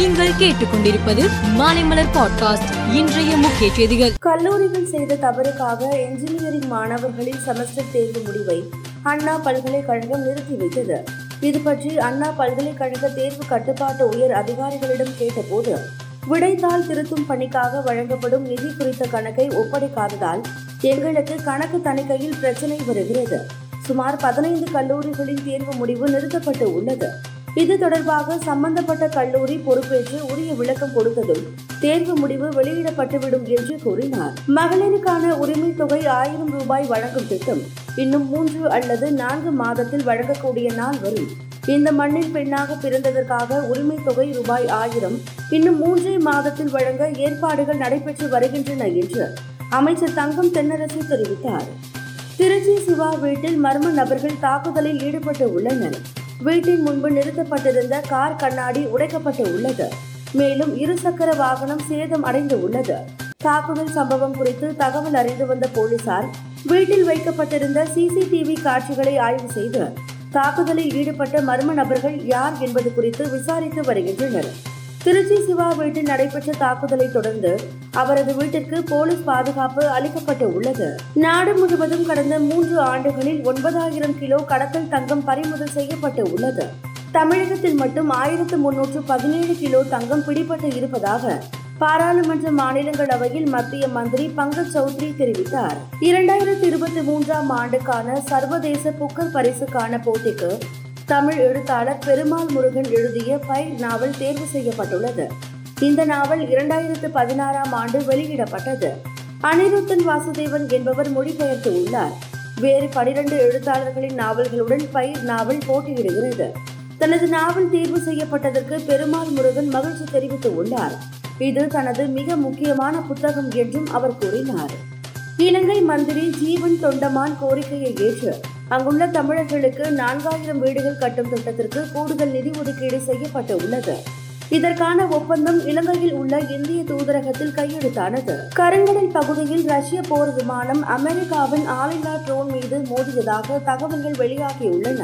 நீங்கள் கேட்டுக்கொண்டிருப்பது மாலைமலர் பாட்காஸ்ட் இன்றைய முக்கிய செய்திகள். கல்லூரிகள் செய்த தவறுக்காக என்ஜினியரிங் மாணவர்களின் செமஸ்டர் தேர்வு முடிவை அண்ணா பல்கலைக்கழகம் நிறுத்தி வைத்தது. இது பற்றி அண்ணா பல்கலைக்கழக தேர்வு கட்டுப்பாட்டு உயர் அதிகாரிகளிடம் கேட்டபோது விடைத்தாள் திருத்தும் பணிக்காக வழங்கப்படும் நிதி குறித்த கணக்கை ஒப்படைக்காததால் எங்களுக்கு கணக்கு தணிக்கையில் பிரச்சனை வருகிறது. சுமார் பதினைந்து கல்லூரிகளின் தேர்வு முடிவு நிறுத்தப்பட்டு உள்ளது. இது தொடர்பாக சம்பந்தப்பட்ட கல்லூரி பொறுப்பேற்று உரிய விளக்கம் கொடுத்ததும் தேர்வு முடிவு வெளியிடப்பட்டுவிடும் என்று கூறினார். மகளிருக்கான உரிமை தொகை ஆயிரம் ரூபாய் வழங்கும் திட்டம் இன்னும் மூன்று அல்லது நான்கு மாதத்தில் வழங்கக்கூடிய நாள் வரும். இந்த மண்ணில் பெண்ணாக பிறந்ததற்காக உரிமை தொகை ரூபாய் ஆயிரம் இன்னும் மூன்றே மாதத்தில் வழங்க ஏற்பாடுகள் நடைபெற்று வருகின்றன என்று அமைச்சர் தங்கம் தென்னரசு தெரிவித்தார். திருச்சி சிவா வீட்டில் மர்ம நபர்கள் தாக்குதலில் ஈடுபட்டு உள்ளனர். வீட்டின் முன்பு நிறுத்தப்பட்டிருந்த கார் கண்ணாடி உடைக்கப்பட்டு உள்ளது. மேலும் இருசக்கர வாகனம் சேதம் அடைந்து உள்ளது. தாக்குதல் சம்பவம் குறித்து தகவல் அறிந்து வந்த போலீசார் வீட்டில் வைக்கப்பட்டிருந்த சிசிடிவி காட்சிகளை ஆய்வு செய்து தாக்குதலில் ஈடுபட்ட மர்ம நபர்கள் யார் என்பது குறித்து விசாரித்து வருகின்றனர். திருச்சி சிவா வீட்டில் நடைபெற்ற தாக்குதலை தொடர்ந்து அவரது வீட்டிற்கு போலீஸ் பாதுகாப்பு அளிக்கப்பட்டு உள்ளது. நாடு முழுவதும் கடந்த மூன்று ஆண்டுகளில் ஒன்பதாயிரம் கிலோ கடத்தல் தங்கம் பறிமுதல் செய்யப்பட்டு உள்ளது. தமிழகத்தில் மட்டும் ஆயிரத்து முன்னூற்று பதினேழு கிலோ தங்கம் பிடிபட்டு இருப்பதாக பாராளுமன்ற மாநிலங்களவையில் மத்திய மந்திரி பங்கஜ் சௌத்ரி தெரிவித்தார். இரண்டாயிரத்தி இருபத்தி மூன்றாம் ஆண்டுக்கான சர்வதேச புக்கர் பரிசுக்கான போட்டிக்கு தமிழ் எழுத்தாளர் பெருமாள் முருகன் எழுதிய பை நாவல் தேர்வு செய்யப்பட்டுள்ளது. இந்த நாவல் இரண்டாயிரத்து பதினாறாம் ஆண்டு வெளியிடப்பட்டது. அனிருத்தன் வாசுதேவன் என்பவர் மொழிபெயர்த்து உள்ளார். வேறு பனிரெண்டு எழுத்தாளர்களின் நாவல்களுடன் பயிர் நாவல் போட்டியிடுகிறது. தனது நாவல் தேர்வு செய்யப்பட்டதற்கு பெருமாள் முருகன் மகிழ்ச்சி தெரிவித்து உள்ளார். இது தனது மிக முக்கியமான புத்தகம் என்றும் அவர் கூறினார். இலங்கை மந்திரி ஜீவன் தொண்டமான் கோரிக்கையை ஏற்று அங்குள்ள தமிழர்களுக்கு நான்காயிரம் வீடுகள் கட்டும் திட்டத்திற்கு கூடுதல் நிதி ஒதுக்கீடு செய்யப்பட்டு உள்ளது இதற்கான ஒப்பந்தம் இலங்கையில் உள்ள இந்திய தூதரகத்தில் கையெழுத்தானது. கருங்கடல் பகுதியில் ரஷ்ய போர் விமானம் அமெரிக்காவின் ஆளில்லா ட்ரோன் மீது மோதியதாக தகவல்கள் வெளியாகியுள்ளன.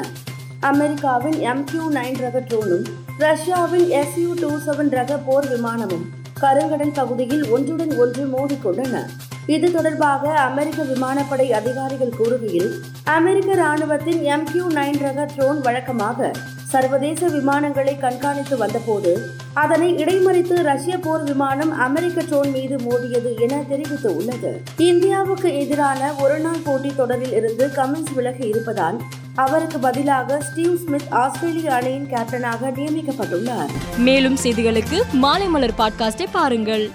அமெரிக்காவின் எம் கியூ நைன் ரக ட்ரோனும் ரஷ்யாவின் எஸ்யூ டூ செவன் ரக போர் விமானமும் கருங்கடல் பகுதியில் ஒன்றுடன் ஒன்று மோதிக்கொண்டன. இது தொடர்பாக அமெரிக்க விமானப்படை அதிகாரிகள் கூறுகையில் அமெரிக்க ராணுவத்தின் எம்கியூ நைன் ரக ட்ரோன் வழக்கமாக சர்வதேச விமானங்களை கண்காணித்து வந்தபோது அதனை இடைமறித்து ரஷ்ய போர் விமானம் அமெரிக்க ட்ரோன் மீது மோதியது என தெரிவித்து உள்ளது. இந்தியாவுக்கு எதிரான ஒருநாள் போட்டி தொடரில் இருந்து கமின்ஸ் விலகி இருப்பதால் அவருக்கு பதிலாக ஸ்டீவ் ஸ்மித் ஆஸ்திரேலிய அணியின் கேப்டனாக நியமிக்கப்பட்டுள்ளார். மேலும் செய்திகளுக்கு மாலை மலர் பாட்காஸ்டை பாருங்கள்.